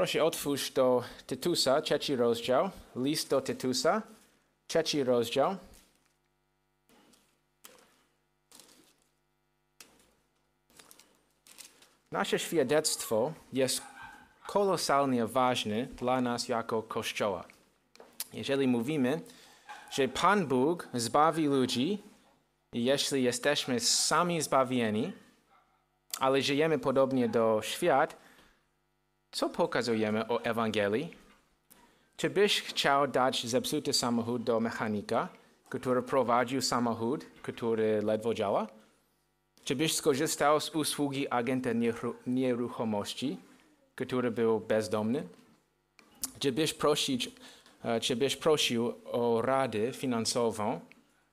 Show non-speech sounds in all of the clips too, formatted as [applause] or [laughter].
Proszę otwórz do Tytusa, trzeci rozdział, list do Tytusa, trzeci rozdział. Nasze świadectwo jest kolosalnie ważne dla nas jako Kościoła. Jeżeli mówimy, że Pan Bóg zbawi ludzi i jeśli jesteśmy sami zbawieni, ale żyjemy podobnie do świat, co pokazujemy o Ewangelii? Czy byś chciał dać zepsuty samochód do mechanika, który prowadził samochód, który ledwo działa? Czy byś skorzystał z usługi agenta nieruchomości, który był bezdomny? Czy byś, prosić, e, czy byś prosił o radę finansową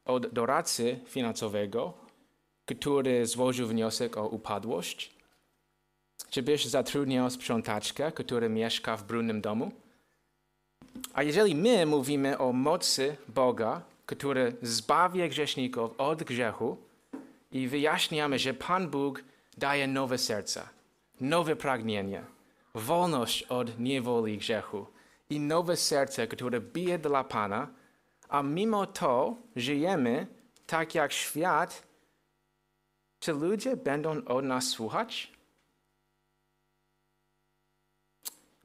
od doradcy finansowego, który złożył wniosek o upadłość? Czy byś zatrudniał sprzątaczkę, która mieszka w brudnym domu? A jeżeli my mówimy o mocy Boga, który zbawia grzeszników od grzechu i wyjaśniamy, że Pan Bóg daje nowe serca, nowe pragnienie, wolność od niewoli grzechu i nowe serce, które bije dla Pana, a mimo to żyjemy tak jak świat, czy ludzie będą od nas słuchać?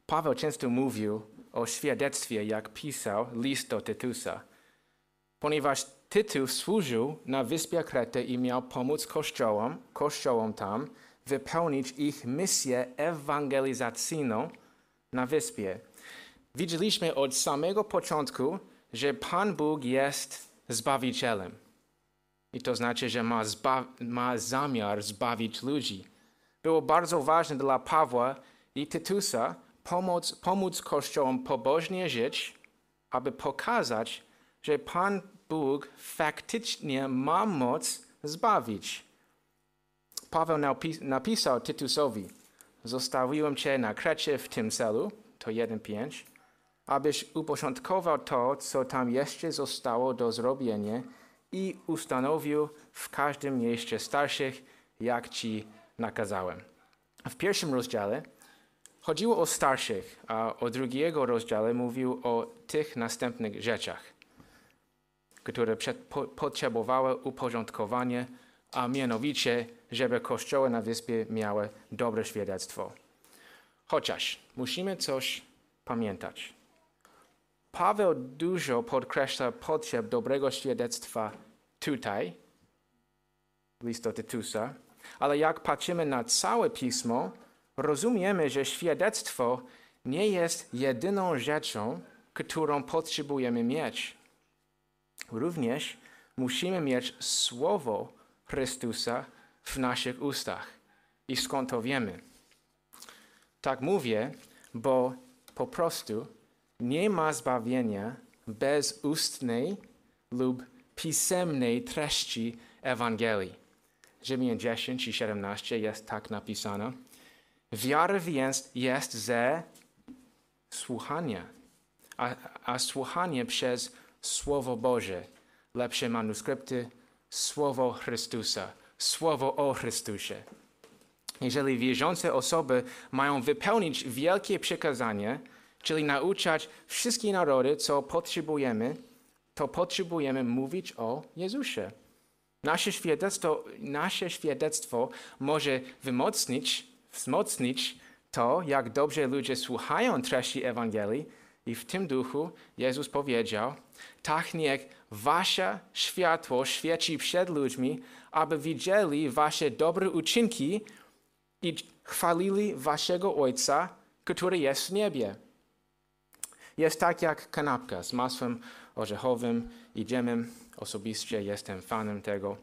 Paweł często mówił o świadectwie, jak pisał list do Tytusa, ponieważ Tytus służył na wyspie Krety i miał pomóc kościołom, kościołom tam wypełnić ich misję ewangelizacyjną na wyspie. Widzieliśmy od samego początku, że Pan Bóg jest Zbawicielem. I to znaczy, że ma, zba- ma zamiar zbawić ludzi. Było bardzo ważne dla Pawła i Tytusa pomóc, pomóc Kościołom pobożnie żyć, aby pokazać, że Pan Bóg faktycznie ma moc zbawić. Paweł napisał Tytusowi, zostawiłem Cię na Krecie w tym celu, to 1.5, abyś uporządkował to, co tam jeszcze zostało do zrobienia i ustanowił w każdym mieście starszych, jak Ci nakazałem. W pierwszym rozdziale chodziło o starszych, a o drugiego rozdziale mówił o tych następnych rzeczach, które potrzebowały uporządkowania, a mianowicie, żeby kościoły na wyspie miały dobre świadectwo. Chociaż musimy coś pamiętać. Paweł dużo podkreśla potrzeb dobrego świadectwa tutaj, list do Tytusa, ale jak patrzymy na całe pismo, rozumiemy, że świadectwo nie jest jedyną rzeczą, którą potrzebujemy mieć. Również musimy mieć słowo Chrystusa w naszych ustach. I skąd to wiemy? Tak mówię, bo po prostu nie ma zbawienia bez ustnej lub pisemnej treści Ewangelii. Rzymian 10 i 17 jest tak napisane. Wiara więc jest ze słuchania, a, a słuchanie przez Słowo Boże, lepsze manuskrypty, Słowo Chrystusa, Słowo o Chrystusie. Jeżeli wierzące osoby mają wypełnić wielkie przekazanie, czyli nauczać wszystkie narody, co potrzebujemy, to potrzebujemy mówić o Jezusie. Nasze świadectwo, nasze świadectwo może wzmocnić, wzmocnić to, jak dobrze ludzie słuchają treści Ewangelii, i w tym duchu Jezus powiedział: Tak niech wasze światło świeci przed ludźmi, aby widzieli wasze dobre uczynki i chwalili waszego Ojca, który jest w niebie. Jest tak jak kanapka z masłem orzechowym i dżemem. Osobiście jestem fanem tego.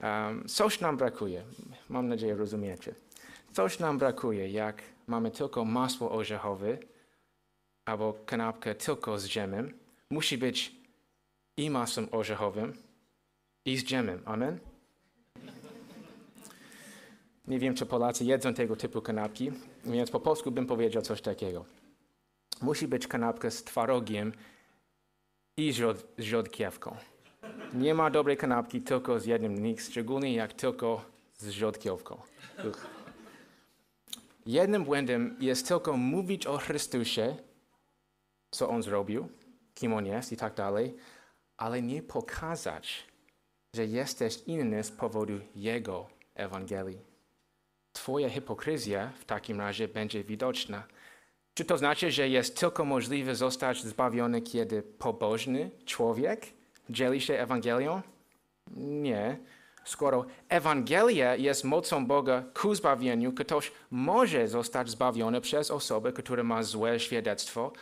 Um, coś nam brakuje. Mam nadzieję, rozumiecie. Coś nam brakuje, jak mamy tylko masło orzechowe albo kanapkę tylko z dżemem. Musi być i masłem orzechowym, i z dżemem. Amen? Nie wiem, czy Polacy jedzą tego typu kanapki, więc po polsku bym powiedział coś takiego. Musi być kanapka z twarogiem i z rzodkiewką. Nie ma dobrej kanapki tylko z jednym dni, szczególnie jak tylko z rzodkiewką. Jednym błędem jest tylko mówić o Chrystusie, co On zrobił, kim On jest i tak dalej, ale nie pokazać, że jesteś inny z powodu Jego Ewangelii. Twoja hipokryzja w takim razie będzie widoczna. Czy to znaczy, że jest tylko możliwe zostać zbawiony, kiedy pobożny człowiek dzieli się Ewangelią? Nie. Skoro Ewangelia jest mocą Boga ku zbawieniu, ktoś może zostać zbawiony przez osobę, która ma złe świadectwo,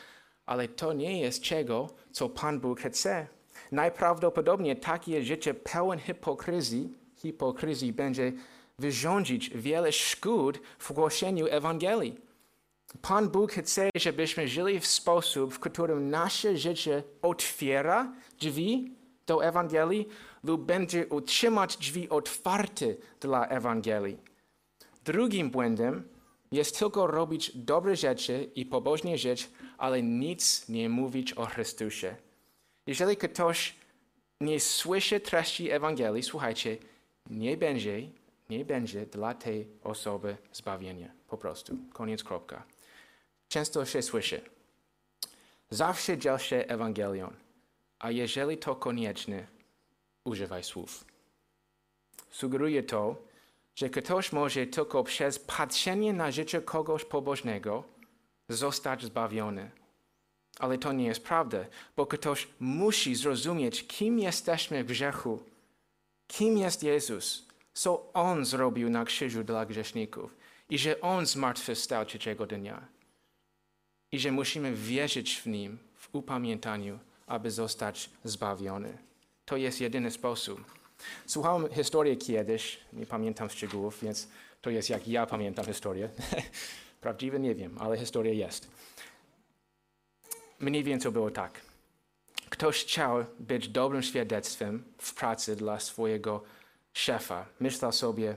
ale to nie jest czego, co Pan Bóg chce. Najprawdopodobniej takie życie pełen hipokryzji, hipokryzji będzie wyrządzić wiele szkód w głoszeniu Ewangelii. Pan Bóg chce, żebyśmy żyli w sposób, w którym nasze życie otwiera drzwi do Ewangelii lub będzie utrzymać drzwi otwarte dla Ewangelii. Drugim błędem jest tylko robić dobre rzeczy i pobożnie żyć, ale nic nie mówić o Chrystusie. Jeżeli ktoś nie słyszy treści Ewangelii, słuchajcie, nie będzie, nie będzie dla tej osoby zbawienia. Po prostu. Koniec, kropka. Często się słyszy. Zawsze dziel się Ewangelią, a jeżeli to konieczne, używaj słów. Sugeruje to, że ktoś może tylko przez patrzenie na życie kogoś pobożnego zostać zbawiony. Ale to nie jest prawda, bo ktoś musi zrozumieć, kim jesteśmy w grzechu, kim jest Jezus, co On zrobił na krzyżu dla grzeszników i że On zmartwychwstał trzeciego dnia. I że musimy wierzyć w Nim w upamiętaniu, aby zostać zbawiony. To jest jedyny sposób. Słuchałem historii kiedyś, nie pamiętam szczegółów, więc to jest jak ja pamiętam historię. [laughs] Prawdziwe nie wiem, ale historia jest. Mniej więcej było tak. Ktoś chciał być dobrym świadectwem w pracy dla swojego szefa. Myślał sobie,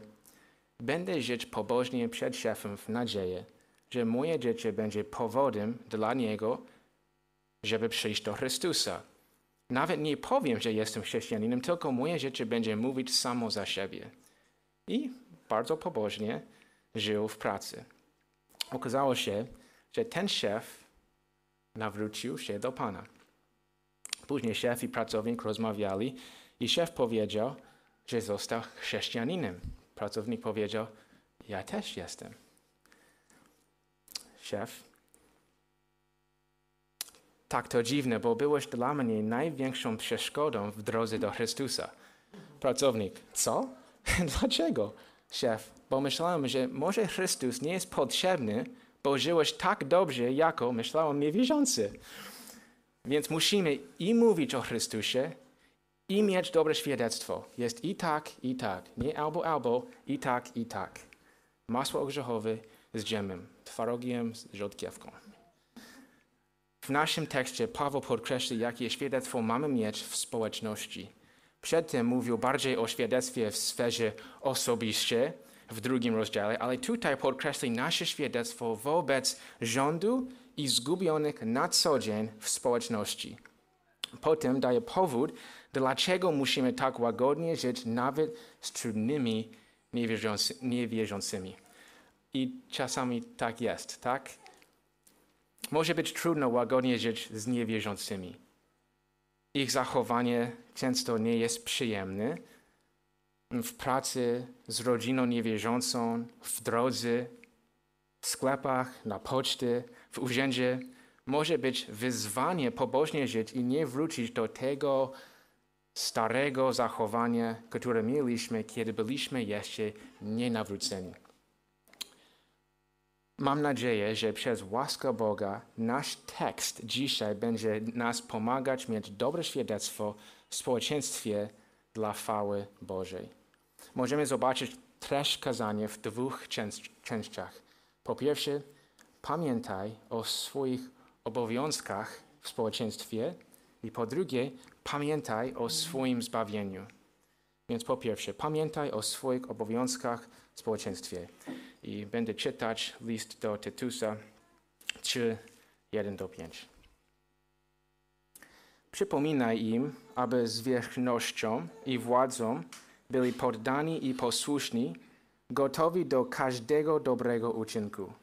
będę żyć pobożnie przed szefem w nadziei, że moje życie będzie powodem dla niego, żeby przyjść do Chrystusa. Nawet nie powiem, że jestem chrześcijaninem, tylko moje życie będzie mówić samo za siebie. I bardzo pobożnie żył w pracy. Okazało się, że ten szef nawrócił się do Pana. Później szef i pracownik rozmawiali i szef powiedział, że został chrześcijaninem. Pracownik powiedział, ja też jestem. Szef, tak to dziwne, bo byłeś dla mnie największą przeszkodą w drodze do Chrystusa. Pracownik, co? [laughs] Dlaczego? Szef, bo myślałem, że może Chrystus nie jest potrzebny, bo żyłeś tak dobrze, jako myślałem niewierzący. Więc musimy i mówić o Chrystusie, i mieć dobre świadectwo. Jest i tak, i tak. Nie albo, albo, i tak, i tak. Masło orzechowe z dżemem, twarogiem z rzodkiewką. W naszym tekście Paweł podkreśla, jakie świadectwo mamy mieć w społeczności. Przedtem mówił bardziej o świadectwie w sferze osobistej, w drugim rozdziale, ale tutaj podkreśla nasze świadectwo wobec rządu i zgubionych na co dzień w społeczności. Potem daje powód, dlaczego musimy tak łagodnie żyć nawet z trudnymi niewierzący, niewierzącymi. I czasami tak jest, tak? Może być trudno łagodnie żyć z niewierzącymi. Ich zachowanie często nie jest przyjemne. W pracy z rodziną niewierzącą, w drodze, w sklepach, na poczcie, w urzędzie może być wyzwanie pobożnie żyć i nie wrócić do tego starego zachowania, które mieliśmy, kiedy byliśmy jeszcze nienawróceni. Mam nadzieję, że przez łaskę Boga nasz tekst dzisiaj będzie nas pomagać mieć dobre świadectwo w społeczeństwie dla chwały Bożej. Możemy zobaczyć treść kazania w dwóch częściach. Po pierwsze, pamiętaj o swoich obowiązkach w społeczeństwie i po drugie, pamiętaj o swoim zbawieniu. Więc po pierwsze, pamiętaj o swoich obowiązkach w społeczeństwie. I będę czytać list do Tytusa 3, 1 do 5. Przypominaj im, aby z wierzchnością i władzą byli poddani i posłuszni, gotowi do każdego dobrego uczynku.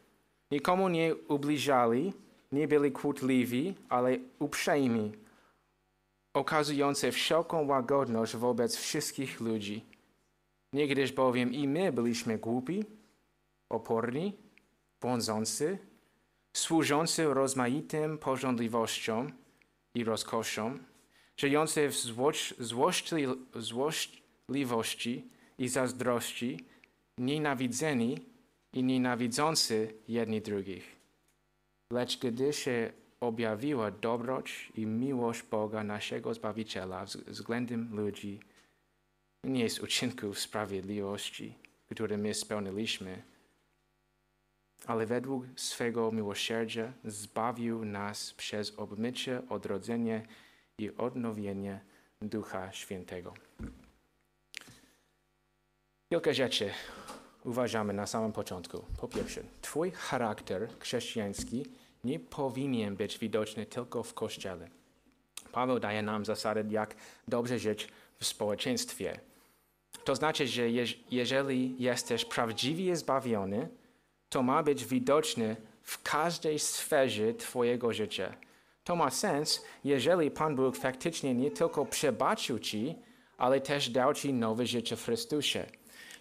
Nikomu nie ubliżali, nie byli kłótliwi, ale uprzejmi, okazujący wszelką łagodność wobec wszystkich ludzi. Niegdyś bowiem i my byliśmy głupi, oporni, błądzący, służący rozmaitym pożądliwościom i rozkoszom, żyjący w złoś, złośli, i zazdrości, nienawidzeni i nienawidzący jedni drugich. Lecz gdy się objawiła dobroć i miłość Boga, naszego Zbawiciela względem ludzi, nie z uczynków sprawiedliwości, które my spełniliśmy, ale według swego miłosierdzia zbawił nas przez obmycie, odrodzenie i odnowienie Ducha Świętego. Kilka rzeczy uważamy na samym początku. Po pierwsze, Twój charakter chrześcijański nie powinien być widoczny tylko w kościele. Paweł daje nam zasadę, jak dobrze żyć w społeczeństwie. To znaczy, że jeżeli jesteś prawdziwie zbawiony, to ma być widoczny w każdej sferze Twojego życia. To ma sens, jeżeli Pan Bóg faktycznie nie tylko przebaczył Ci, ale też dał Ci nowe życie w Chrystusie.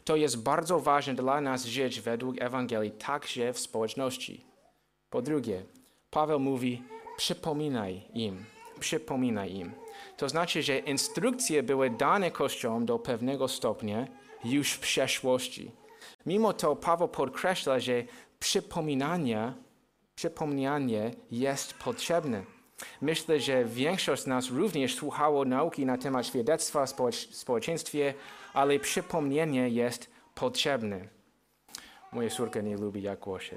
To jest bardzo ważne dla nas żyć według Ewangelii, także w społeczności. Po drugie, Paweł mówi: przypominaj im, przypominaj im. To znaczy, że instrukcje były dane Kościołom do pewnego stopnia już w przeszłości. Mimo to Paweł podkreśla, że przypominanie, przypomnienie jest potrzebne. Myślę, że większość z nas również słuchało nauki na temat świadectwa w społeczeństwie, ale przypomnienie jest potrzebne. Moja córka nie lubi jak głoszę.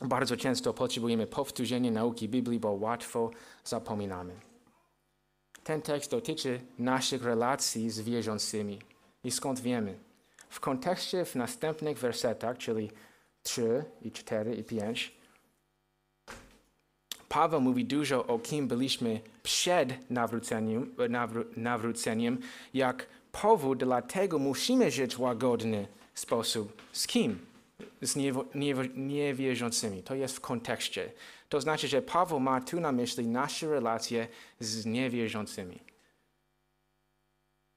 Bardzo często potrzebujemy powtórzenia nauki Biblii, bo łatwo zapominamy. Ten tekst dotyczy naszych relacji z wierzącymi. I skąd wiemy? W kontekście w następnych wersetach, czyli 3 i 4 i 5, Paweł mówi dużo o kim byliśmy przed nawróceniem, nawró nawróceniem jak powód, dlatego musimy żyć w łagodny sposób. Z kim? Z niewierzącymi. To jest w kontekście. To znaczy, że Paweł ma tu na myśli nasze relacje z niewierzącymi.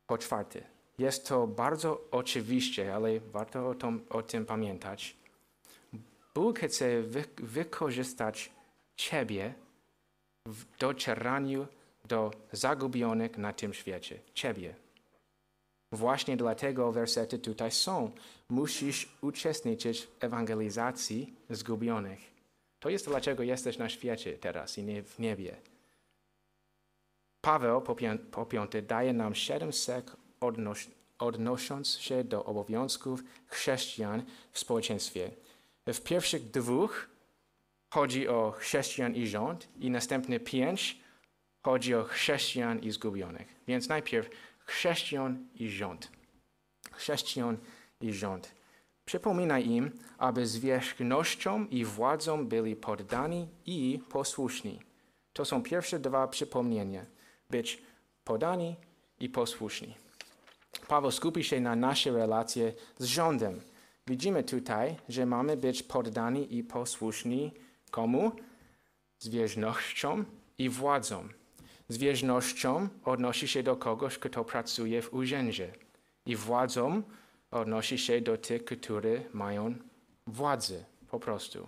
Po czwarte, jest to bardzo oczywiste, ale warto o, o tym pamiętać. Bóg chce wy, wykorzystać Ciebie w docieraniu do zagubionych na tym świecie. Ciebie. Właśnie dlatego wersety tutaj są. Musisz uczestniczyć w ewangelizacji zgubionych. To jest dlaczego jesteś na świecie teraz i nie w niebie. Paweł po piąte daje nam siedem sek odnos odnosząc się do obowiązków chrześcijan w społeczeństwie. W pierwszych dwóch chodzi o chrześcijan i rząd i następne pięć chodzi o chrześcijan i zgubionych. Więc najpierw chrześcijan i rząd. Chrześcijan i rząd. Przypominaj im, aby zwierzchnością i władzą byli poddani i posłuszni. To są pierwsze dwa przypomnienia. Być podani i posłuszni. Paweł skupi się na nasze relacje z rządem. Widzimy tutaj, że mamy być poddani i posłuszni komu? Zwierzchnością i władzą. Zwierzchnością odnosi się do kogoś, kto pracuje w urzędzie. I władzą odnosi się do tych, którzy mają władzę, po prostu.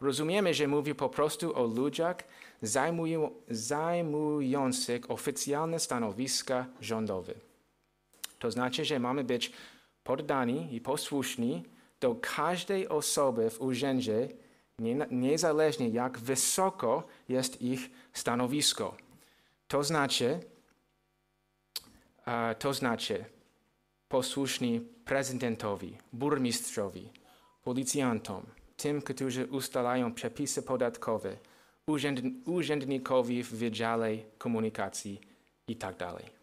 Rozumiemy, że mówi po prostu o ludziach zajmują, zajmujących oficjalne stanowiska rządowe. To znaczy, że mamy być poddani i posłuszni do każdej osoby w urzędzie, niezależnie jak wysoko jest ich stanowisko. To znaczy, to znaczy posłuszni prezydentowi, burmistrzowi, policjantom, tym, którzy ustalają przepisy podatkowe, urzędnikowi w Wydziale Komunikacji itd.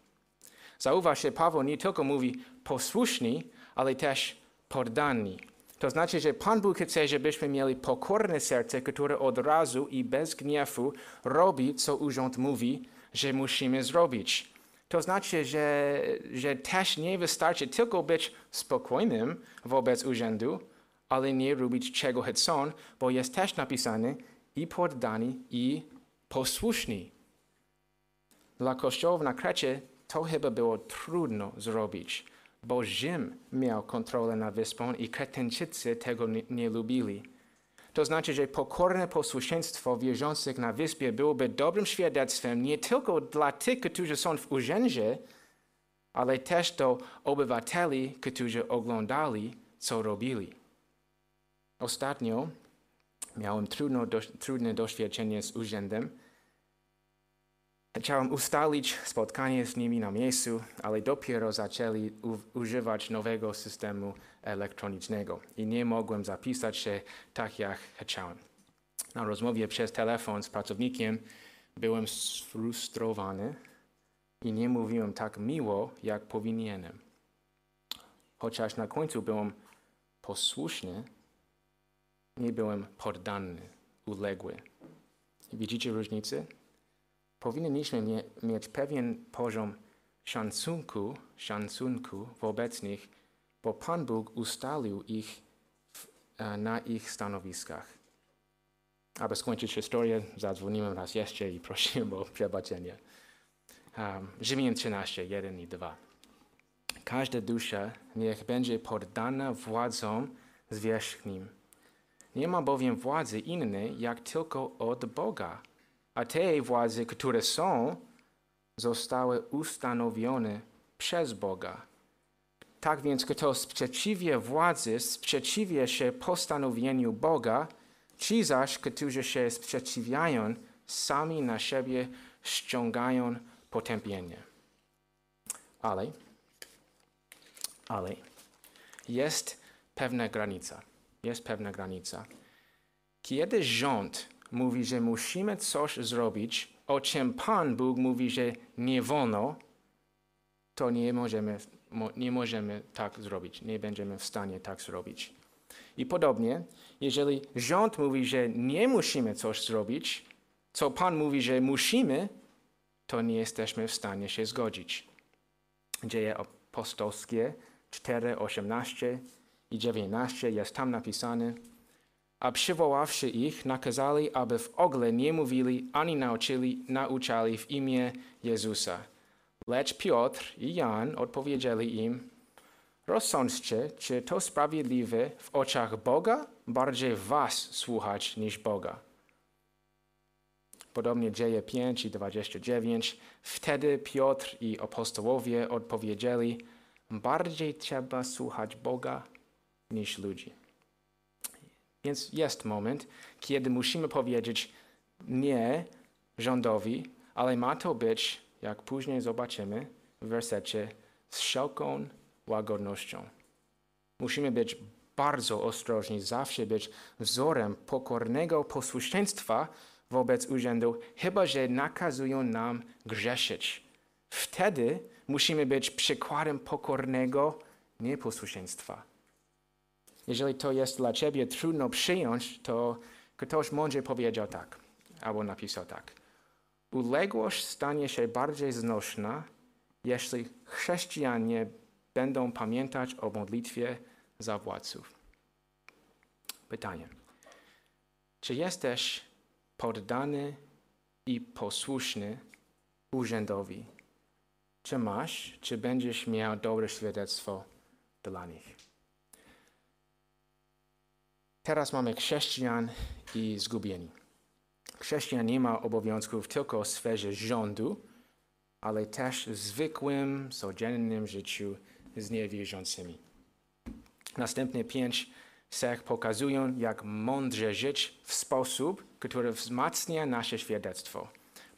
Zauważ, że Paweł nie tylko mówi posłuszni, ale też poddani. To znaczy, że Pan Bóg chce, żebyśmy mieli pokorne serce, które od razu i bez gniewu robi, co urząd mówi, że musimy zrobić. To znaczy, że, że też nie wystarczy tylko być spokojnym wobec urzędu, ale nie robić czego chcą, bo jest też napisane i poddany, i posłuszni. Dla kościołów na Krecie to chyba było trudno zrobić, bo Rzym miał kontrolę nad wyspą i Kretenczycy tego nie, lubili. To znaczy, że pokorne posłuszeństwo wierzących na wyspie byłoby dobrym świadectwem nie tylko dla tych, którzy są w urzędzie, ale też do obywateli, którzy oglądali, co robili. Ostatnio miałem trudno, do, trudne doświadczenie z urzędem. Chciałem ustalić spotkanie z nimi na miejscu, ale dopiero zaczęli używać nowego systemu elektronicznego i nie mogłem zapisać się tak, jak chciałem. Na rozmowie przez telefon z pracownikiem byłem sfrustrowany i nie mówiłem tak miło, jak powinienem. Chociaż na końcu byłem posłuszny, nie byłem poddany, uległy. Widzicie różnicę? Powinniśmy mie mieć pewien poziom szacunku, szacunku wobec nich, bo Pan Bóg ustalił ich w, e, na ich stanowiskach. Aby skończyć historię, zadzwoniłem raz jeszcze i [laughs] prosiłem o przebaczenie. Um, Rzymian 13, 1 i 2. Każda dusza niech będzie poddana władzom zwierzchnim. Nie ma bowiem władzy innej, jak tylko od Boga, a te władze, które są, zostały ustanowione przez Boga. Tak więc, kto sprzeciwia władzy, sprzeciwia się postanowieniu Boga, ci zaś, którzy się sprzeciwiają, sami na siebie ściągają potępienie. Ale, ale jest pewna granica. Jest pewna granica. Kiedy rząd mówi, że musimy coś zrobić, o czym Pan Bóg mówi, że nie wolno, to nie możemy, nie możemy tak zrobić. Nie będziemy w stanie tak zrobić. I podobnie, jeżeli rząd mówi, że nie musimy coś zrobić, co Pan mówi, że musimy, to nie jesteśmy w stanie się zgodzić. Dzieje apostolskie 4, 18 i 19 jest tam napisane, a przywoławszy ich, nakazali, aby w ogóle nie mówili ani nauczyli, nauczali w imię Jezusa. Lecz Piotr i Jan odpowiedzieli im, rozsądźcie, czy to sprawiedliwe w oczach Boga, bardziej was słuchać niż Boga. Podobnie dzieje 5 i 29. Wtedy Piotr i apostołowie odpowiedzieli, bardziej trzeba słuchać Boga niż ludzi. Więc jest moment, kiedy musimy powiedzieć nie rządowi, ale ma to być, jak później zobaczymy w wersecie, z wszelką łagodnością. Musimy być bardzo ostrożni, zawsze być wzorem pokornego posłuszeństwa wobec urzędu, chyba że nakazują nam grzeszyć. Wtedy musimy być przykładem pokornego nieposłuszeństwa. Jeżeli to jest dla ciebie trudno przyjąć, to ktoś mądrze powiedział tak, albo napisał tak. Uległość stanie się bardziej znośna, jeśli chrześcijanie będą pamiętać o modlitwie za władców. Pytanie. Czy jesteś poddany i posłuszny urzędowi? Czy masz, czy będziesz miał dobre świadectwo dla nich? Teraz mamy chrześcijan i zgubieni. Chrześcijan nie ma obowiązków tylko w sferze rządu, ale też w zwykłym, codziennym życiu z niewierzącymi. Następne pięć cech pokazują, jak mądrze żyć w sposób, który wzmacnia nasze świadectwo.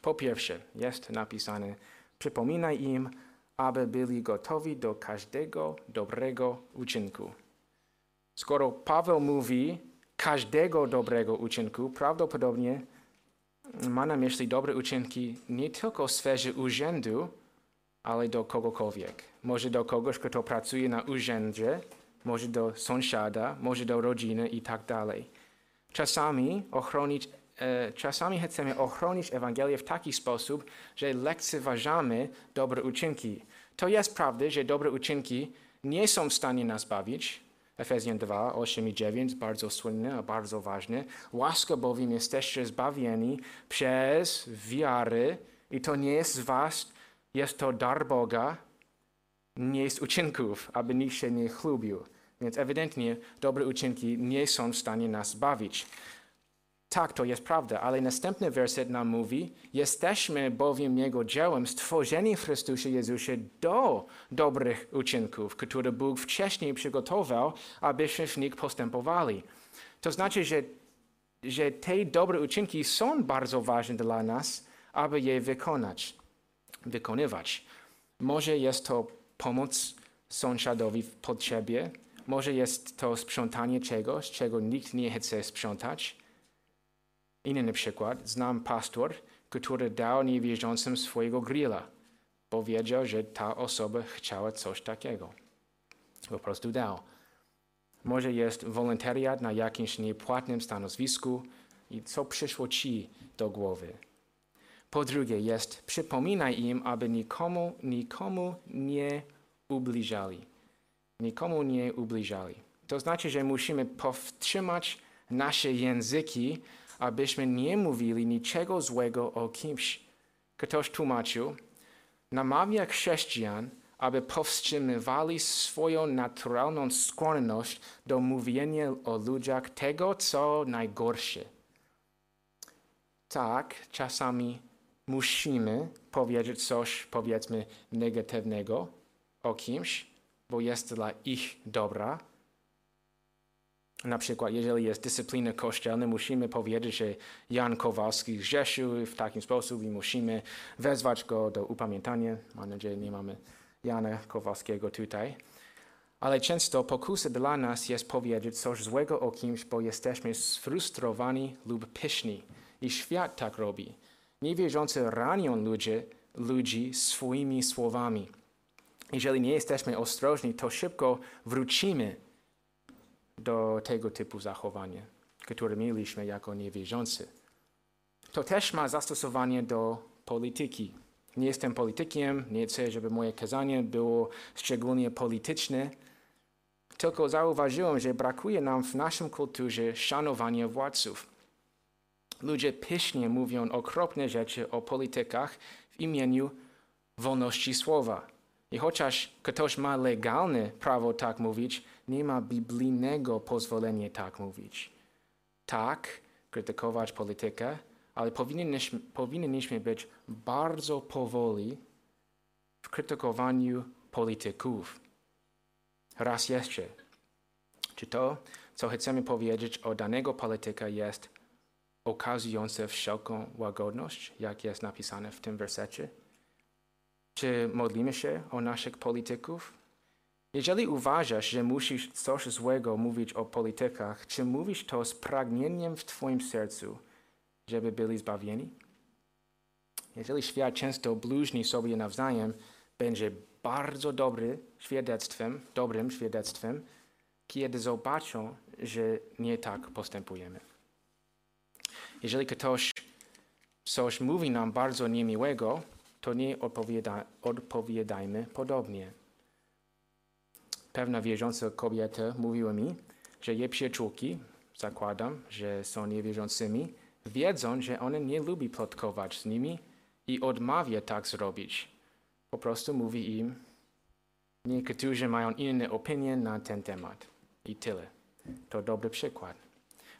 Po pierwsze, jest napisane, przypominaj im, aby byli gotowi do każdego dobrego uczynku. Skoro Paweł mówi każdego dobrego uczynku, prawdopodobnie ma na myśli dobre uczynki nie tylko w sferze urzędu, ale do kogokolwiek. Może do kogoś, kto pracuje na urzędzie, może do sąsiada, może do rodziny i tak dalej. Czasami ochronić e, czasami chcemy ochronić Ewangelię w taki sposób, że lekceważamy dobre uczynki. To jest prawda, że dobre uczynki nie są w stanie nas bawić. Efezjan 2, 8 i 9, bardzo słynne, a bardzo ważne. Łaska bowiem jesteście zbawieni przez wiary i to nie jest z was, jest to dar Boga, nie jest uczynków, aby nikt się nie chlubił. Więc ewidentnie dobre uczynki nie są w stanie nas bawić. Tak, to jest prawda, ale następny werset nam mówi: Jesteśmy bowiem Jego dziełem, stworzeni w Chrystusie Jezusie do dobrych uczynków, które Bóg wcześniej przygotował, abyśmy w nich postępowali. To znaczy, że, że te dobre uczynki są bardzo ważne dla nas, aby je wykonać, wykonywać. Może jest to pomoc sąsiadowi w potrzebie, może jest to sprzątanie czegoś, czego nikt nie chce sprzątać. Inny przykład. Znam pastor, który dał niewierzącym swojego grilla. Powiedział, że ta osoba chciała coś takiego. Po prostu dał. Może jest wolontariat na jakimś niepłatnym stanowisku i co przyszło ci do głowy. Po drugie jest przypominaj im, aby nikomu, nikomu nie ubliżali. Nikomu nie ubliżali. To znaczy, że musimy powstrzymać nasze języki, abyśmy nie mówili niczego złego o kimś. Ktoś tłumaczył, namawia chrześcijan, aby powstrzymywali swoją naturalną skłonność do mówienia o ludziach tego, co najgorsze. Tak, czasami musimy powiedzieć coś, powiedzmy, negatywnego o kimś, bo jest dla ich dobra. Na przykład, jeżeli jest dyscyplina kościelna, musimy powiedzieć, że Jan Kowalski grzeszył w taki sposób i musimy wezwać go do upamiętania. Mam nadzieję, że nie mamy Jana Kowalskiego tutaj. Ale często pokusa dla nas jest powiedzieć coś złego o kimś, bo jesteśmy sfrustrowani lub pyszni. I świat tak robi. Niewierzący ranią ludzi, ludzi swoimi słowami. Jeżeli nie jesteśmy ostrożni, to szybko wrócimy do tego typu zachowania, które mieliśmy jako niewierzący. To też ma zastosowanie do polityki. Nie jestem politykiem, nie chcę, żeby moje kazanie było szczególnie polityczne, tylko zauważyłem, że brakuje nam w naszym kulturze szanowania władców. Ludzie pysznie mówią okropne rzeczy o politykach w imieniu wolności słowa. I chociaż ktoś ma legalne prawo tak mówić, nie ma biblijnego pozwolenia tak mówić. Tak, krytykować politykę, ale powinniśmy, powinniśmy być bardzo powoli w krytykowaniu polityków. Raz jeszcze, czy to, co chcemy powiedzieć o danego polityka jest okazujące wszelką łagodność, jak jest napisane w tym wersecie? Czy modlimy się o naszych polityków? Jeżeli uważasz, że musisz coś złego mówić o politykach, czy mówisz to z pragnieniem w Twoim sercu, żeby byli zbawieni? Jeżeli świat często bluźni sobie nawzajem, będzie bardzo dobry świadectwem, dobrym świadectwem, kiedy zobaczą, że nie tak postępujemy. Jeżeli ktoś coś mówi nam bardzo niemiłego, to nie odpowiada, odpowiadajmy podobnie. Pewna wierząca kobieta mówiła mi, że jej przyjaciółki, zakładam, że są niewierzącymi, wiedzą, że ona nie lubi plotkować z nimi i odmawia tak zrobić. Po prostu mówi im, niektórzy mają inne opinie na ten temat. I tyle. To dobry przykład.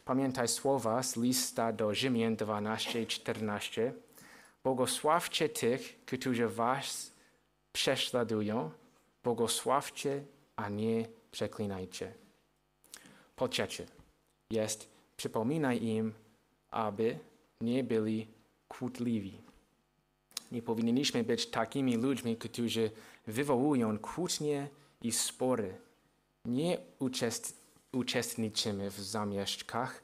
Pamiętaj słowa z lista do Rzymian 12:14. Błogosławcie tych, którzy was prześladują. Błogosławcie, a nie przeklinajcie. Po trzecie, jest przypominaj im, aby nie byli kłótliwi. Nie powinniśmy być takimi ludźmi, którzy wywołują kłótnie i spory. Nie uczestniczymy w zamieszkach,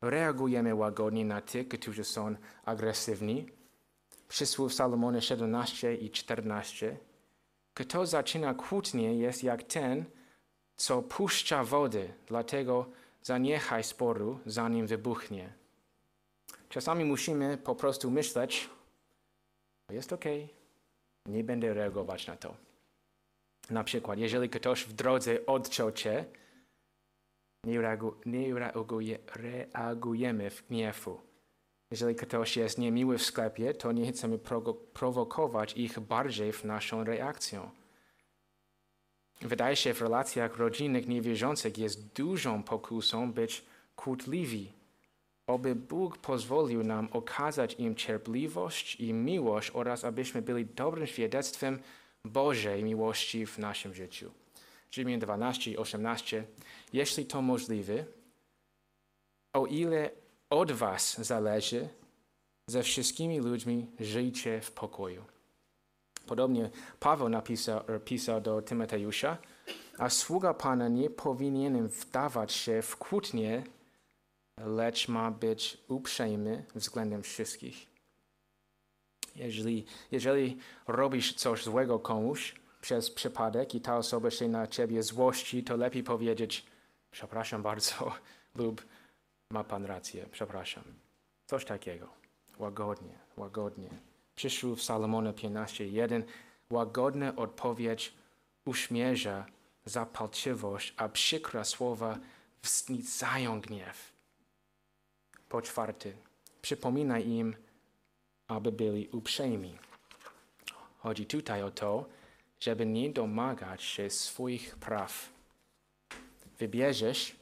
reagujemy łagodnie na tych, którzy są agresywni. Przysłów Salomona 17 i 14. Kto zaczyna kłótnię jest jak ten, co puszcza wodę, dlatego zaniechaj sporu, zanim wybuchnie. Czasami musimy po prostu myśleć, jest ok, nie będę reagować na to. Na przykład, jeżeli ktoś w drodze odciął cię, nie, reagu, nie reaguje, reagujemy w gniewu. Jeżeli ktoś jest niemiły w sklepie, to nie chcemy prowokować ich bardziej w naszą reakcją. Wydaje się, w relacjach rodzinnych niewierzących jest dużą pokusą być kłótliwi. Oby Bóg pozwolił nam okazać im cierpliwość i miłość oraz abyśmy byli dobrym świadectwem Bożej miłości w naszym życiu. Rzymian 12 i 18. Jeśli to możliwe, o ile od was zależy, ze wszystkimi ludźmi żyjcie w pokoju. Podobnie Paweł napisał, pisał do Tymoteusza, a sługa Pana nie powinien wdawać się w kłótnie, lecz ma być uprzejmy względem wszystkich. Jeżeli, jeżeli robisz coś złego komuś przez przypadek i ta osoba się na ciebie złości, to lepiej powiedzieć przepraszam bardzo lub ma pan rację, przepraszam. Coś takiego. Łagodnie, łagodnie. Przyszło w Salomona 15.1 łagodna odpowiedź uśmierza zapalczywość, a przykre słowa wznicają gniew. Po czwarte, przypominaj im, aby byli uprzejmi. Chodzi tutaj o to, żeby nie domagać się swoich praw. Wybierzesz,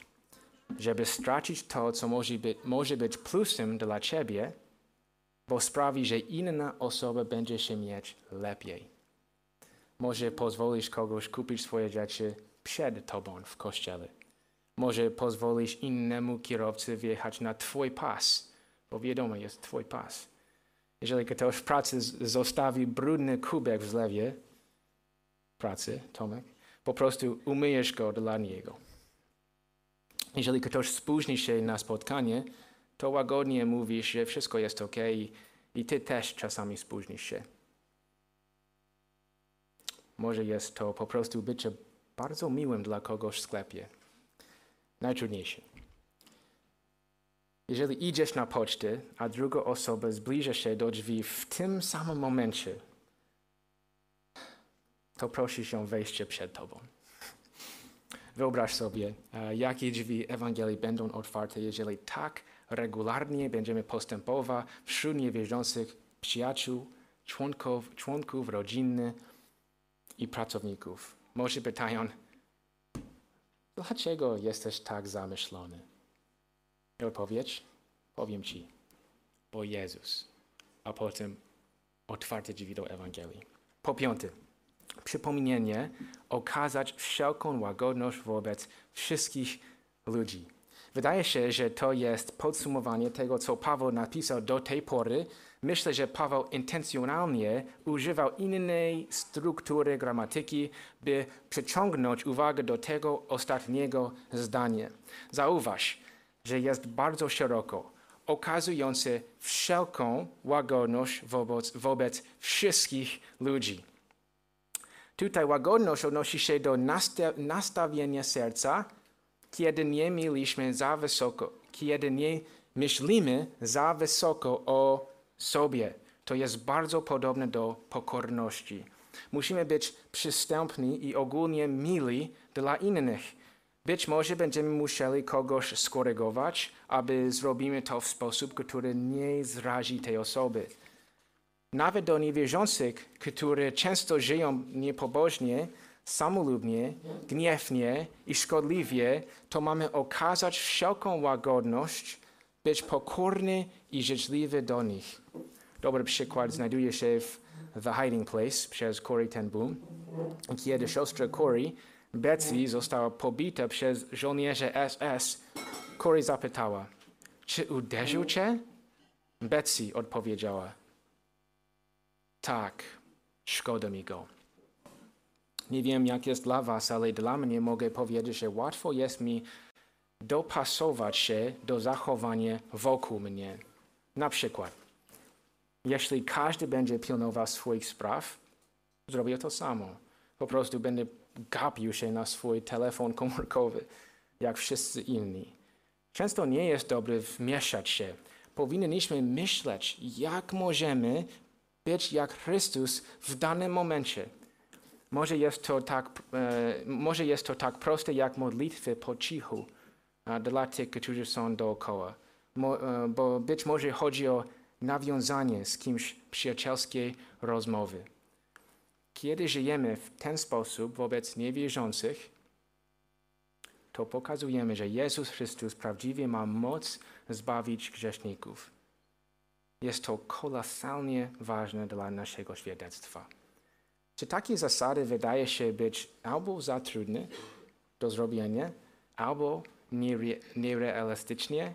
żeby stracić to, co może być, może być plusem dla ciebie, bo sprawi, że inna osoba będzie się mieć lepiej. Może pozwolisz kogoś kupić swoje rzeczy przed tobą w kościele. Może pozwolisz innemu kierowcy wjechać na twój pas, bo wiadomo, jest twój pas. Jeżeli ktoś w pracy zostawi brudny kubek w zlewie pracy, Tomek, po prostu umyjesz go dla niego. Jeżeli ktoś spóźni się na spotkanie, to łagodnie mówisz, że wszystko jest ok i, ty też czasami spóźnisz się. Może jest to po prostu bycie bardzo miłym dla kogoś w sklepie. Najtrudniejsze. Jeżeli idziesz na pocztę, a druga osoba zbliża się do drzwi w tym samym momencie, to prosisz ją wejście przed tobą. Wyobraź sobie, e, jakie drzwi Ewangelii będą otwarte, jeżeli tak regularnie będziemy postępować wśród niewierzących przyjaciół, członków, członków rodziny i pracowników. Może pytają, dlaczego jesteś tak zamyślony? I odpowiedź, powiem Ci, bo Jezus, a potem otwarte drzwi do Ewangelii. Po piąte, przypomnienie okazać wszelką łagodność wobec wszystkich ludzi. Wydaje się, że to jest podsumowanie tego, co Paweł napisał do tej pory. Myślę, że Paweł intencjonalnie używał innej struktury gramatyki, by przyciągnąć uwagę do tego ostatniego zdania. Zauważ, że jest bardzo szeroko, okazujące wszelką łagodność wobec, wobec wszystkich ludzi. Tutaj łagodność odnosi się do nastawienia serca, kiedy nie mieliśmy za wysoko, kiedy nie myślimy za wysoko o sobie. To jest bardzo podobne do pokorności. Musimy być przystępni i ogólnie mili dla innych. Być może będziemy musieli kogoś skorygować, aby zrobimy to w sposób, który nie zrazi tej osoby. Nawet do niewierzących, którzy często żyją niepobożnie, samolubnie, gniewnie i szkodliwie, to mamy okazać wszelką łagodność, być pokorny i życzliwy do nich. Dobry przykład znajduje się w The Hiding Place przez Corey ten Boom, kiedy siostra Corey, Betsy, została pobita przez żołnierzy SS. Corey zapytała, czy uderzył cię? Betsy odpowiedziała, tak, szkoda mi go. Nie wiem, jak jest dla Was, ale dla mnie mogę powiedzieć, że łatwo jest mi dopasować się do zachowania wokół mnie. Na przykład, jeśli każdy będzie pilnował swoich spraw, zrobię to samo. Po prostu będę gapił się na swój telefon komórkowy, jak wszyscy inni. Często nie jest dobre wmieszać się. powinniśmy myśleć, jak możemy być jak Chrystus w danym momencie. Może jest to tak, e, może jest to tak proste jak modlitwy po cichu dla tych, którzy są dookoła. E, bo być może chodzi o nawiązanie z kimś przyjacielskiej rozmowy. Kiedy żyjemy w ten sposób wobec niewierzących, to pokazujemy, że Jezus Chrystus prawdziwie ma moc zbawić grzeszników. Jest to kolosalnie ważne dla naszego świadectwa. Czy takie zasady wydaje się być albo za trudne do zrobienia, albo niere, nierealistycznie?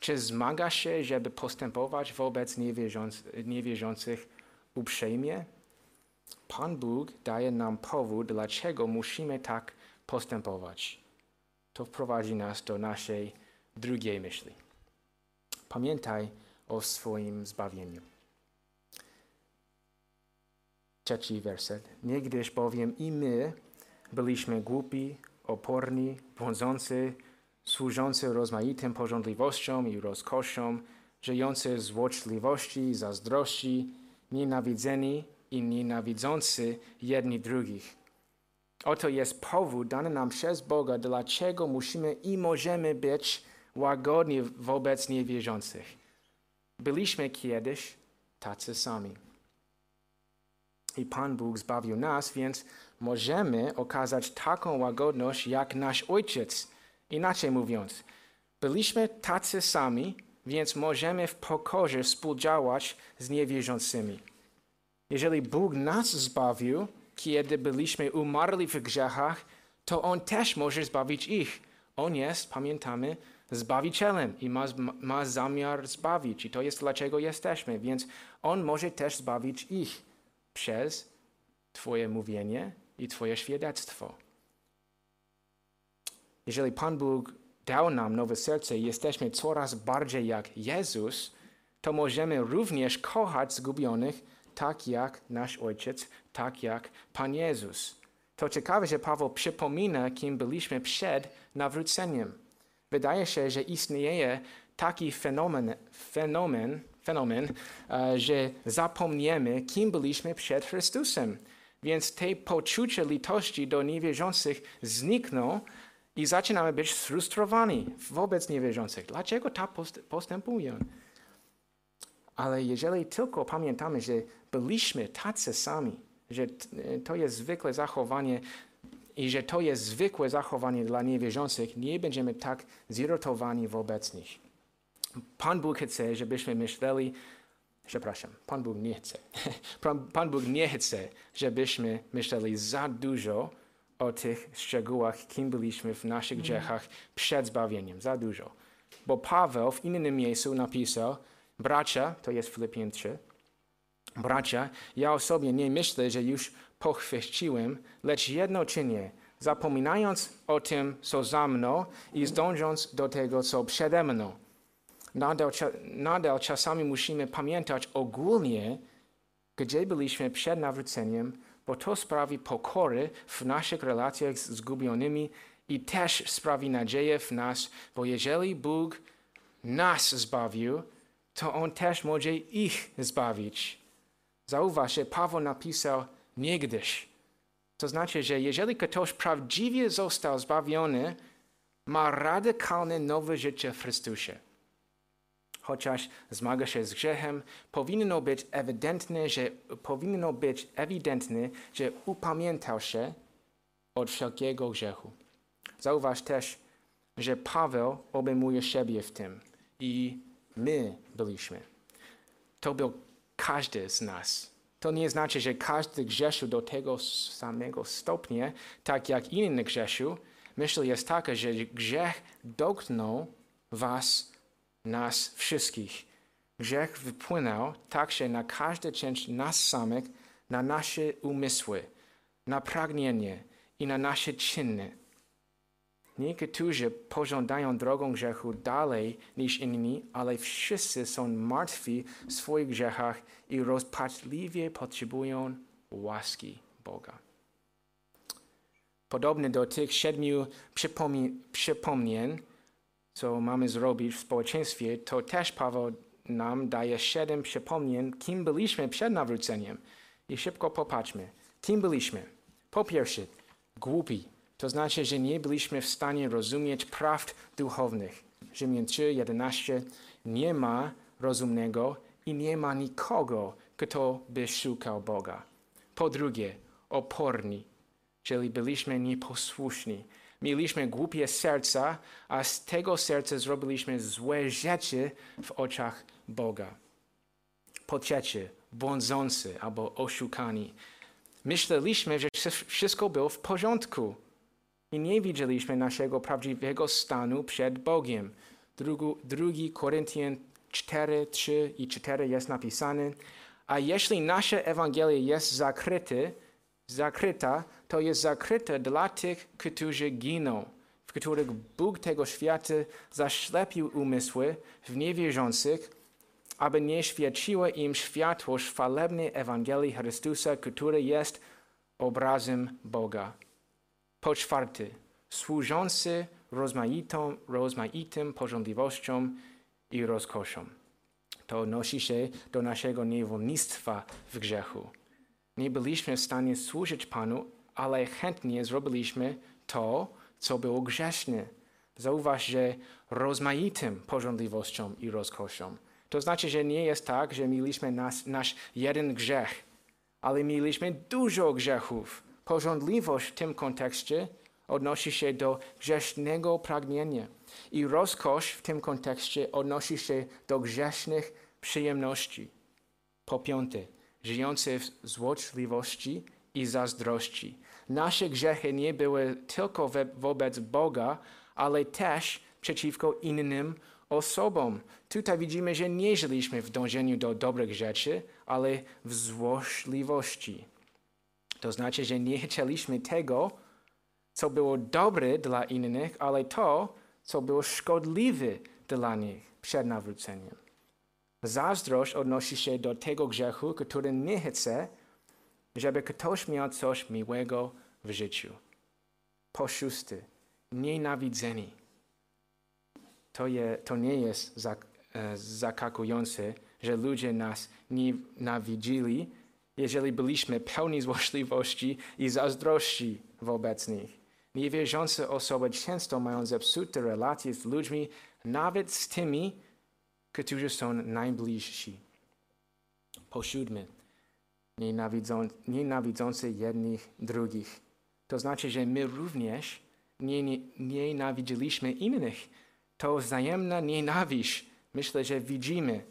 Czy zmaga się, żeby postępować wobec niewierzących uprzejmie? Pan Bóg daje nam powód, dlaczego musimy tak postępować. To wprowadzi nas do naszej drugiej myśli. Pamiętaj o swoim zbawieniu. Trzeci werset. Niegdyś bowiem i my byliśmy głupi, oporni, błądzący, służący rozmaitym porządliwościom i rozkoszom, żyjący z złośliwości, zazdrości, nienawidzeni i nienawidzący jedni drugich. Oto jest powód dany nam przez Boga, dlaczego musimy i możemy być łagodni wobec niewierzących. Byliśmy kiedyś tacy sami. I Pan Bóg zbawił nas, więc możemy okazać taką łagodność jak nasz Ojciec. Inaczej mówiąc, byliśmy tacy sami, więc możemy w pokorze współdziałać z niewierzącymi. Jeżeli Bóg nas zbawił, kiedy byliśmy umarli w grzechach, to On też może zbawić ich. On jest, pamiętamy, Zbawicielem i ma, ma zamiar zbawić. I to jest dlaczego jesteśmy. Więc On może też zbawić ich przez Twoje mówienie i Twoje świadectwo. Jeżeli Pan Bóg dał nam nowe serce i jesteśmy coraz bardziej jak Jezus, to możemy również kochać zgubionych tak jak nasz Ojciec, tak jak Pan Jezus. To ciekawe, że Paweł przypomina, kim byliśmy przed nawróceniem. Wydaje się, że istnieje taki fenomen, fenomen, fenomen e, że zapomniemy, kim byliśmy przed Chrystusem. Więc te poczucie litości do niewierzących znikną i zaczynamy być sfrustrowani wobec niewierzących. Dlaczego tak postępują? Ale jeżeli tylko pamiętamy, że byliśmy tacy sami, że to jest zwykłe zachowanie i że to jest zwykłe zachowanie dla niewierzących, nie będziemy tak zirytowani wobec nich. Pan Bóg chce, żebyśmy myśleli, przepraszam, Pan Bóg nie chce. [laughs] Pan Bóg nie chce, żebyśmy myśleli za dużo o tych szczegółach, kim byliśmy w naszych grzechach przed zbawieniem. Za dużo. Bo Paweł w innym miejscu napisał, bracia, to jest Filipian 3, bracia, ja o sobie nie myślę, że już pochwyciłem, lecz jedno czynię, zapominając o tym, co za mną i zdążąc do tego, co przede mną. Nadal, nadal czasami musimy pamiętać ogólnie, gdzie byliśmy przed nawróceniem, bo to sprawi pokory w naszych relacjach z zgubionymi i też sprawi nadzieję w nas, bo jeżeli Bóg nas zbawił, to On też może ich zbawić. Zauważ, że Paweł napisał niegdyś. To znaczy, że jeżeli ktoś prawdziwie został zbawiony, ma radykalne nowe życie w Chrystusie. Chociaż zmaga się z grzechem, powinno być ewidentne, że, powinno być ewidentne, że upamiętał się od wszelkiego grzechu. Zauważ też, że Paweł obejmuje siebie w tym i my byliśmy. To był każdy z nas. To nie znaczy, że każdy grzeszył do tego samego stopnia, tak jak inny grzeszył. Myśl jest taka, że grzech dotknął was, nas wszystkich. Grzech wypłynął także na każdy część nas samych, na nasze umysły, na pragnienie i na nasze czyny. Niektórzy pożądają drogą grzechu dalej niż inni, ale wszyscy są martwi w swoich grzechach i rozpaczliwie potrzebują łaski Boga. Podobnie do tych siedmiu przypomnień, co mamy zrobić w społeczeństwie, to też Paweł nam daje siedem przypomnień, kim byliśmy przed nawróceniem. I szybko popatrzmy. Kim byliśmy? Po pierwsze, głupi. To znaczy, że nie byliśmy w stanie rozumieć prawd duchownych. Rzymian 3, 11. Nie ma rozumnego i nie ma nikogo, kto by szukał Boga. Po drugie, oporni, czyli byliśmy nieposłuszni. Mieliśmy głupie serca, a z tego serca zrobiliśmy złe rzeczy w oczach Boga. Po trzecie, błądzący albo oszukani. Myśleliśmy, że wszystko było w porządku i nie widzieliśmy naszego prawdziwego stanu przed Bogiem. Drugi, drugi Koryntian 4, 3 i 4 jest napisane, a jeśli nasze Ewangelie jest zakryte, zakryta, to jest zakryta dla tych, którzy giną, w których Bóg tego świata zaślepił umysły w niewierzących, aby nie świeciło im światło chwalebnej Ewangelii Chrystusa, który jest obrazem Boga. Po czwarte, służący rozmaitą, rozmaitym porządliwością i rozkoszą. To odnosi się do naszego niewolnictwa w grzechu. Nie byliśmy w stanie służyć Panu, ale chętnie zrobiliśmy to, co było grzeszne. Zauważ, że rozmaitym porządliwością i rozkoszą. To znaczy, że nie jest tak, że mieliśmy nas, nasz jeden grzech, ale mieliśmy dużo grzechów. Porządliwość w tym kontekście odnosi się do grzesznego pragnienia i rozkosz w tym kontekście odnosi się do grzesznych przyjemności. Po piąte, żyjący w złośliwości i zazdrości. Nasze grzechy nie były tylko wobec Boga, ale też przeciwko innym osobom. Tutaj widzimy, że nie żyliśmy w dążeniu do dobrych rzeczy, ale w złośliwości. To znaczy, że nie chcieliśmy tego, co było dobre dla innych, ale to, co było szkodliwe dla nich przed nawróceniem. Zazdrość odnosi się do tego grzechu, który nie chce, żeby ktoś miał coś miłego w życiu. Po szóste, nienawidzeni. To, je, to nie jest zak, e, zakakujące, że ludzie nas nienawidzili, jeżeli byliśmy pełni złośliwości i zazdrości wobec nich. Niewierzące osoby często mają zepsute relacje z ludźmi, nawet z tymi, którzy są najbliżsi. Po siódme, nienawidzą, nienawidzący jednych drugich. To znaczy, że my również nie, nie, nienawidziliśmy innych. To wzajemna nienawiść. Myślę, że widzimy,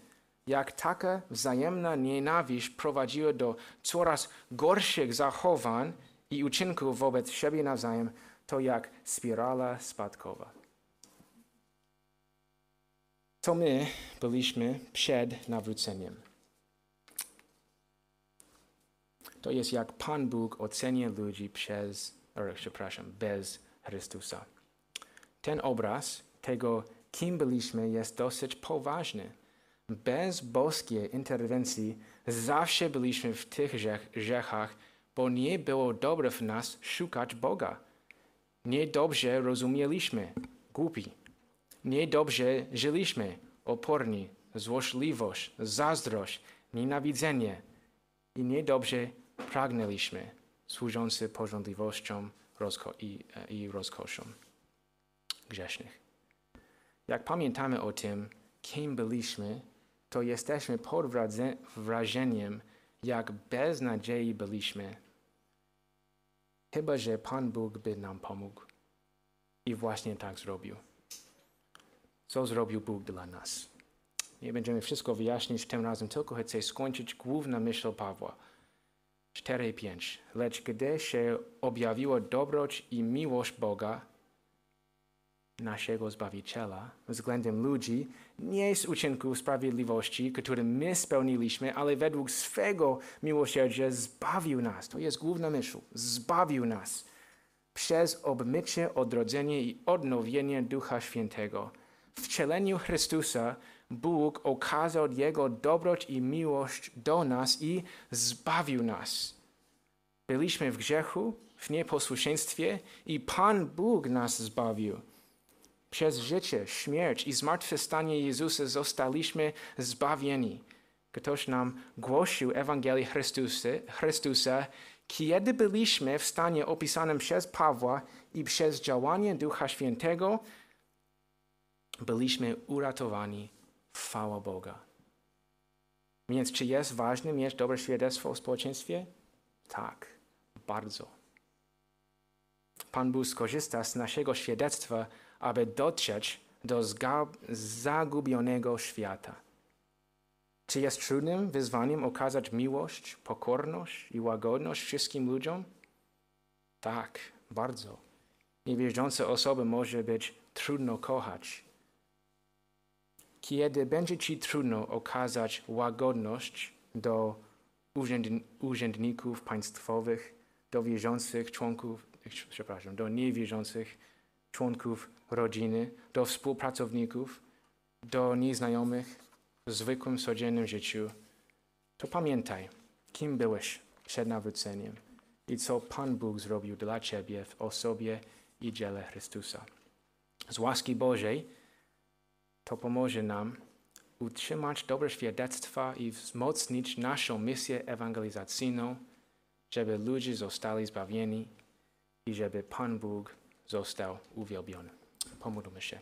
jak taka wzajemna nienawiść prowadziła do coraz gorszych zachowań i uczynków wobec siebie nawzajem, to jak spirala spadkowa. To my byliśmy przed nawróceniem. To jest jak Pan Bóg ocenia ludzi przez, przepraszam, bez Chrystusa. Ten obraz tego, kim byliśmy, jest dosyć poważny. Bez boskiej interwencji zawsze byliśmy w tych grzechach, bo nie było dobre w nas szukać Boga. Niedobrze rozumieliśmy, głupi. Niedobrze żyliśmy, oporni, złośliwość, zazdrość, nienawidzenie i niedobrze pragnęliśmy, służący porządliwością rozko i, i rozkoszą grzesznych. Jak pamiętamy o tym, kim byliśmy, to jesteśmy pod wrażeniem, jak bez nadziei byliśmy. Chyba, że Pan Bóg by nam pomógł. I właśnie tak zrobił. Co zrobił Bóg dla nas? Nie będziemy wszystko wyjaśnić tym razem, tylko chcę skończyć główna myśl Pawła. 4:5. Lecz gdy się objawiła dobroć i miłość Boga, naszego Zbawiciela, względem ludzi, nie z uczynków sprawiedliwości, które my spełniliśmy, ale według swego miłosierdzia zbawił nas. To jest główna myśl. Zbawił nas przez obmycie, odrodzenie i odnowienie Ducha Świętego. W wcieleniu Chrystusa Bóg okazał Jego dobroć i miłość do nas i zbawił nas. Byliśmy w grzechu, w nieposłuszeństwie i Pan Bóg nas zbawił Przez życie, śmierć i zmartwychwstanie Jezusa zostaliśmy zbawieni. Ktoś nam głosił Ewangelię Chrystusa, Chrystusa, kiedy byliśmy w stanie opisanym przez Pawła i przez działanie Ducha Świętego, byliśmy uratowani. Chwała Boga. Więc czy jest ważne mieć dobre świadectwo w społeczeństwie? Tak, bardzo. Pan Bóg skorzysta z naszego świadectwa, aby dotrzeć do zagubionego świata. Czy jest trudnym wyzwaniem okazać miłość, pokorność i łagodność wszystkim ludziom? Tak, bardzo. Niewierzące osoby może być trudno kochać. Kiedy będzie ci trudno okazać łagodność do urzędni- urzędników państwowych, do wierzących członków, przepraszam, do niewierzących członków rodziny, do współpracowników, do nieznajomych w zwykłym, codziennym życiu, to pamiętaj, kim byłeś przed nawróceniem i co Pan Bóg zrobił dla Ciebie w osobie i dziele Chrystusa. Z łaski Bożej to pomoże nam utrzymać dobre świadectwa i wzmocnić naszą misję ewangelizacyjną, żeby ludzie zostali zbawieni i żeby Pan Bóg został uwielbiony. Pomódlmy się.